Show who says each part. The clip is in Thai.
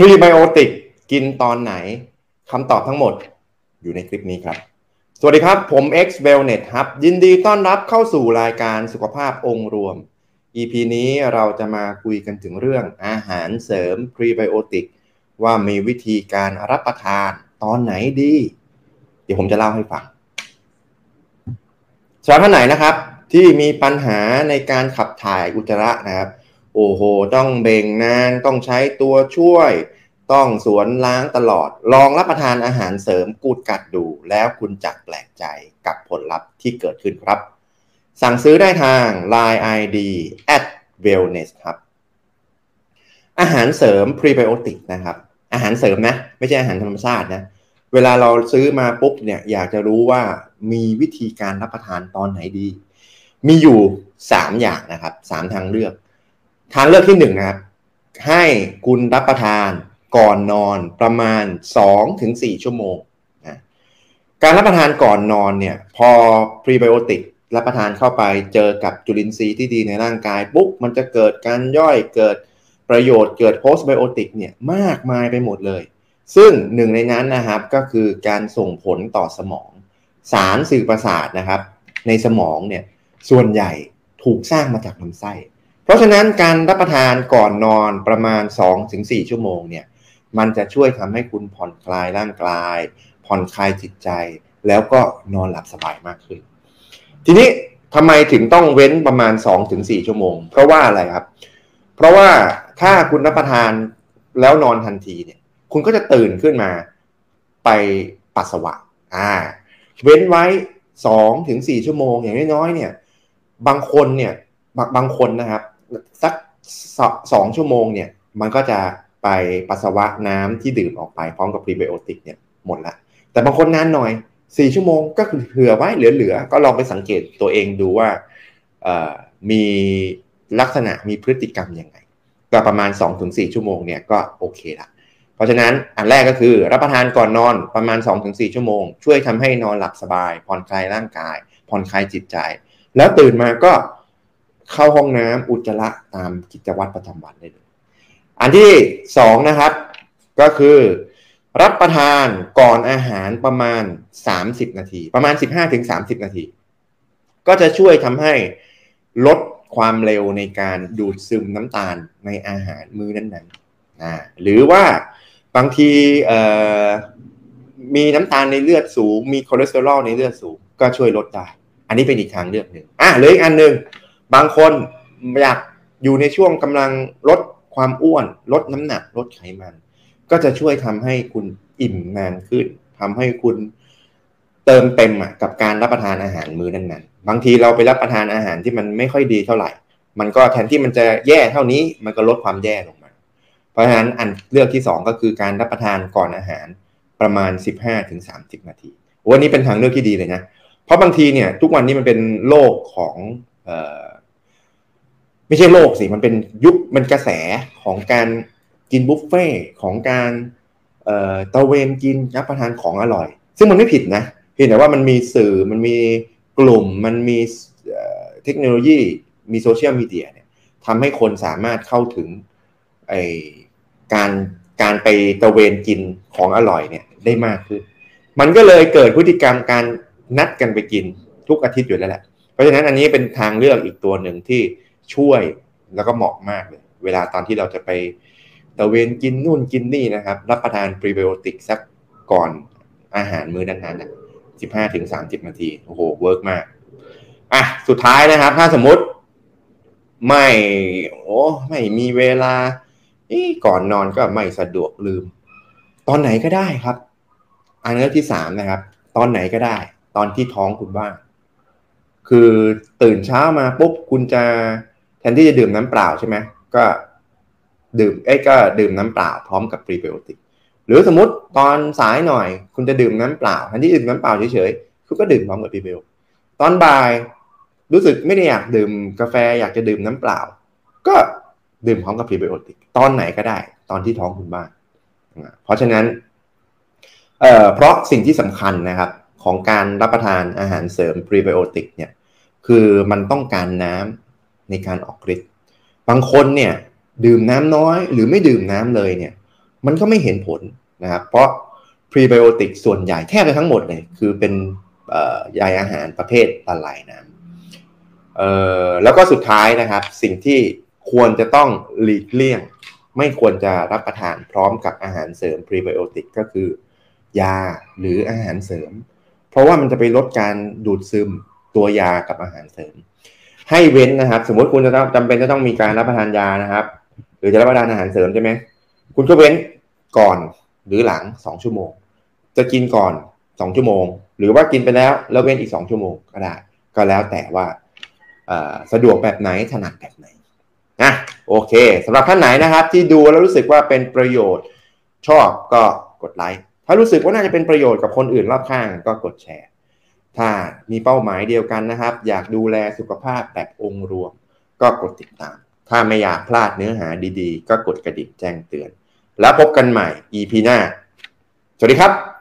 Speaker 1: พรีไบโอติกกินตอนไหนคำตอบทั้งหมดอยู่ในคลิปนี้ครับ สวัสดีครับ ผม X Wellness ครับยินดีต้อนรับเข้าสู่รายการสุขภาพองค์รวม EP นี้เราจะมาคุยกันถึงเรื่องอาหารเสริมพรีไบโอติกว่ามีวิธีการรับประทานตอนไหนดี เดี๋ยวผมจะเล่าให้ฟังสำหรับท่านไหนนะครับ ที่มีปัญหาในการขับถ่ายอุจจาระนะครับ โอ้โห ต้องเบ่งนาน ต้องใช้ตัวช่วย ต้องสวนล้างตลอด ลองรับประทานอาหารเสริมกูดกัดดู แล้วคุณจะแปลกใจกับผลลัพธ์ที่เกิดขึ้นครับ สั่งซื้อได้ทาง Line ID at wellness ครับ อาหารเสริมพรีไบโอติกนะครับ อาหารเสริมนะ ไม่ใช่อาหารธรรมชาตินะ เวลาเราซื้อมาปุ๊บเนี่ยอยากจะรู้ว่ามีวิธีการรับประทานตอนไหนดี มีอยู่ 3 อย่างนะครับ 3 ทางเลือก ทางเลือกที่1นนะครับให้คุณรับประทานก่อนนอนประมาณ 2-4 ชั่วโมงนะการรับประทานก่อนนอนเนี่ยพอพรีไบโอติกรับประทานเข้าไปเจอกับจุลินทรีย์ที่ดีในร่างกายปุ๊บมันจะเกิดการย่อยเกิดประโยชน์เกิดโพสไบโอติกเนี่ยมากมายไปหมดเลย ซึ่งหนึ่งในนั้นนะครับก็คือการส่งผลต่อสมอง สารสื่อประสาทนะครับ ในสมองเนี่ยส่วนใหญ่ถูกสร้างมาจากลำไส้ เพราะฉะนั้นการรับประทานก่อนนอนประมาณ 2-4 ชั่วโมงเนี่ยมันจะช่วยทำให้คุณผ่อนคลายร่างกาย ผ่อนคลายจิตใจ แล้วก็นอนหลับสบายมากขึ้น ทีนี้ทำไมถึงต้องเว้นประมาณ 2-4 ชั่วโมง เพราะว่าอะไรครับ เพราะว่าถ้าคุณรับประทานแล้วนอนทันทีเนี่ยคุณก็จะตื่นขึ้นมาไปปัสสาวะอ่าเว้นไว้สองถึงสี่ชั่วโมงอย่างน้อยๆเนี่ยบางคนเนี่ยบางบางคนนะครับ สักสองชั่วโมงเนี่ย มันก็จะไปปัสสาวะน้ำที่ดื่มออกไปพร้อมกับพรีไบโอติกเนี่ยหมดละ แต่บางคนนานหน่อยสี่ชั่วโมงก็คือเผื่อไว้เหลือๆ ก็ลองไปสังเกตตัวเองดูว่ามีลักษณะมีพฤติกรรมยังไง ก็ประมาณ 2-4 ชั่วโมงเนี่ยก็โอเคละ เพราะฉะนั้นอันแรกก็คือรับประทานก่อนนอนประมาณ 2-4 ชั่วโมง ช่วยทำให้นอนหลับสบาย ผ่อนคลายร่างกาย ผ่อนคลายจิตใจ แล้วตื่นมาก็ เข้าห้องน้ำอุจจาระตามกิจวัตรประจำวันได้เลยอันที่2นะครับ ก็คือ รับประทานก่อนอาหารประมาณ 30 นาที ประมาณ 15-30 นาที ก็จะช่วยทำให้ลดความเร็วในการดูดซึมน้ำตาลในอาหารมื้อนั้นๆนะหรือว่าบางทีมีน้ำตาลในเลือดสูง มีคอเลสเตอรอลในเลือดสูง ก็ช่วยลดได้ อันนี้เป็นอีกทางเลือกหนึ่งอะหรืออีกอันหนึ่ง บางคนอยากอยู่ในช่วงกำลังลดความอ้วน ลดน้ำหนัก ลดไขมัน ก็จะช่วยทำให้คุณอิ่มนานขึ้นทำให้คุณเติมเต็มกับการรับประทานอาหารมื้อนั้นๆ บางทีเราไปรับประทานอาหารที่มันไม่ค่อยดีเท่าไหร่ มันก็แทนที่มันจะแย่เท่านี้ มันก็ลดความแย่ลงมา เพราะฉะนั้นอันเลือกที่ 2 ก็คือการรับประทานก่อนอาหารประมาณ 15-30 นาทีวันนี้เป็นทางเลือกที่ดีเลยนะ เพราะบางทีเนี่ยทุกวันนี้มันเป็นโลกของเออ ไม่ใช่โลกสิมันเป็นยุคมันกระแสของการกินบุฟเฟ่ของการเอ่อตะเวนกินรับประทานของอร่อย ซึ่งมันไม่ผิดนะเพียงแต่ว่ามันมีสื่อมันมีกลุ่มมันมีเทคโนโลยีมีโซเชียลมีเดียเนี่ยทำให้คนสามารถเข้าถึงไอการการไปตะเวนกินของอร่อยเนี่ยได้มากขึ้น มันก็เลยเกิดพฤติกรรมการนัดกันไปกินทุกอาทิตย์อยู่แล้วแหละ เพราะฉะนั้นอันนี้เป็นทางเลือกอีกตัวหนึ่งที่ ช่วยแล้วก็เหมาะมากเลย เวลาตอนที่เราจะไปตระเวนกินนู่นกินนี่นะครับ รับประทานพรีไบโอติกสักก่อนอาหารมื้อนั้นๆนะสิบห้าถึงสามสิบนาที โอ้โห work มาก อะ สุดท้ายนะครับ ถ้าสมมติ ไม่ โอ้ ไม่มีเวลาก่อนนอนก็ไม่สะดวกลืม ตอนไหนก็ได้ครับ อันนี้ที่สามนะครับ ตอนไหนก็ได้ ตอนที่ท้องคุณว่าง คือตื่นเช้ามาปุ๊บคุณจะ แทนที่จะดื่มน้ำเปล่าใช่ไหมก็ดื่มเอ้อก็ดื่มน้ำเปล่าพร้อมกับพรีไบโอติกหรือสมมติตอนสายหน่อย คุณจะดื่มน้ำเปล่าแทนที่ดื่มน้ำเปล่าเฉยๆคุณก็ดื่มพร้อมกับพรีไบโอตอนบ่ายรู้สึกไม่ได้อยากดื่มกาแฟอยากจะดื่มน้ำเปล่า ก็ดื่มพร้อมกับพรีไบโอติกตอนไหนก็ได้ ตอนที่ท้องคุณว่างเพราะฉะนั้นเอ่อเพราะสิ่งที่สำคัญนะครับของการรับประทานอาหารเสริมพรีไบโอติกเนี่ยคือมันต้องการน้ำ ในการออกฤทธิ์บางคนเนี่ยดื่มน้ำน้อยหรือไม่ดื่มน้ำเลยเนี่ยมันก็ไม่เห็นผลนะครับเพราะพรีไบโอติกส่วนใหญ่แทบจะทั้งหมดเลยคือเป็นใยอาหารประเภทละลายน้ำแล้วก็สุดท้ายนะครับ สิ่งที่ควรจะต้องหลีกเลี่ยง ไม่ควรจะรับประทานพร้อมกับอาหารเสริมพรีไบโอติกก็คือยาหรืออาหารเสริม เพราะว่ามันจะไปลดการดูดซึมตัวยากับอาหารเสริม ให้เว้นนะครับ สมมติคุณจะต้องจำเป็นจะต้องมีการรับประทานยานะครับ หรือจะรับประทานอาหารเสริมใช่ไหมคุณก็เว้นก่อนหรือหลังสองชั่วโมง จะกินก่อนสองชั่วโมง หรือว่ากินไปแล้วแล้วเว้นอีกสองชั่วโมงก็ได้ ก็แล้วแต่ว่าสะดวกแบบไหนถนัดแบบไหนนะโอเคสำหรับท่านไหนนะครับ ที่ดูแล้วรู้สึกว่าเป็นประโยชน์ชอบก็กดไลค์ถ้ารู้สึกว่าน่าจะเป็นประโยชน์กับคนอื่นรอบข้างก็กดแชร์ ถ้ามีเป้าหมายเดียวกันนะครับ อยากดูแลสุขภาพแบบองค์รวม ก็กดติดตาม ถ้าไม่อยากพลาดเนื้อหาดีๆ ก็กดกระดิ่งแจ้งเตือน แล้วพบกันใหม่ EP หน้า สวัสดีครับ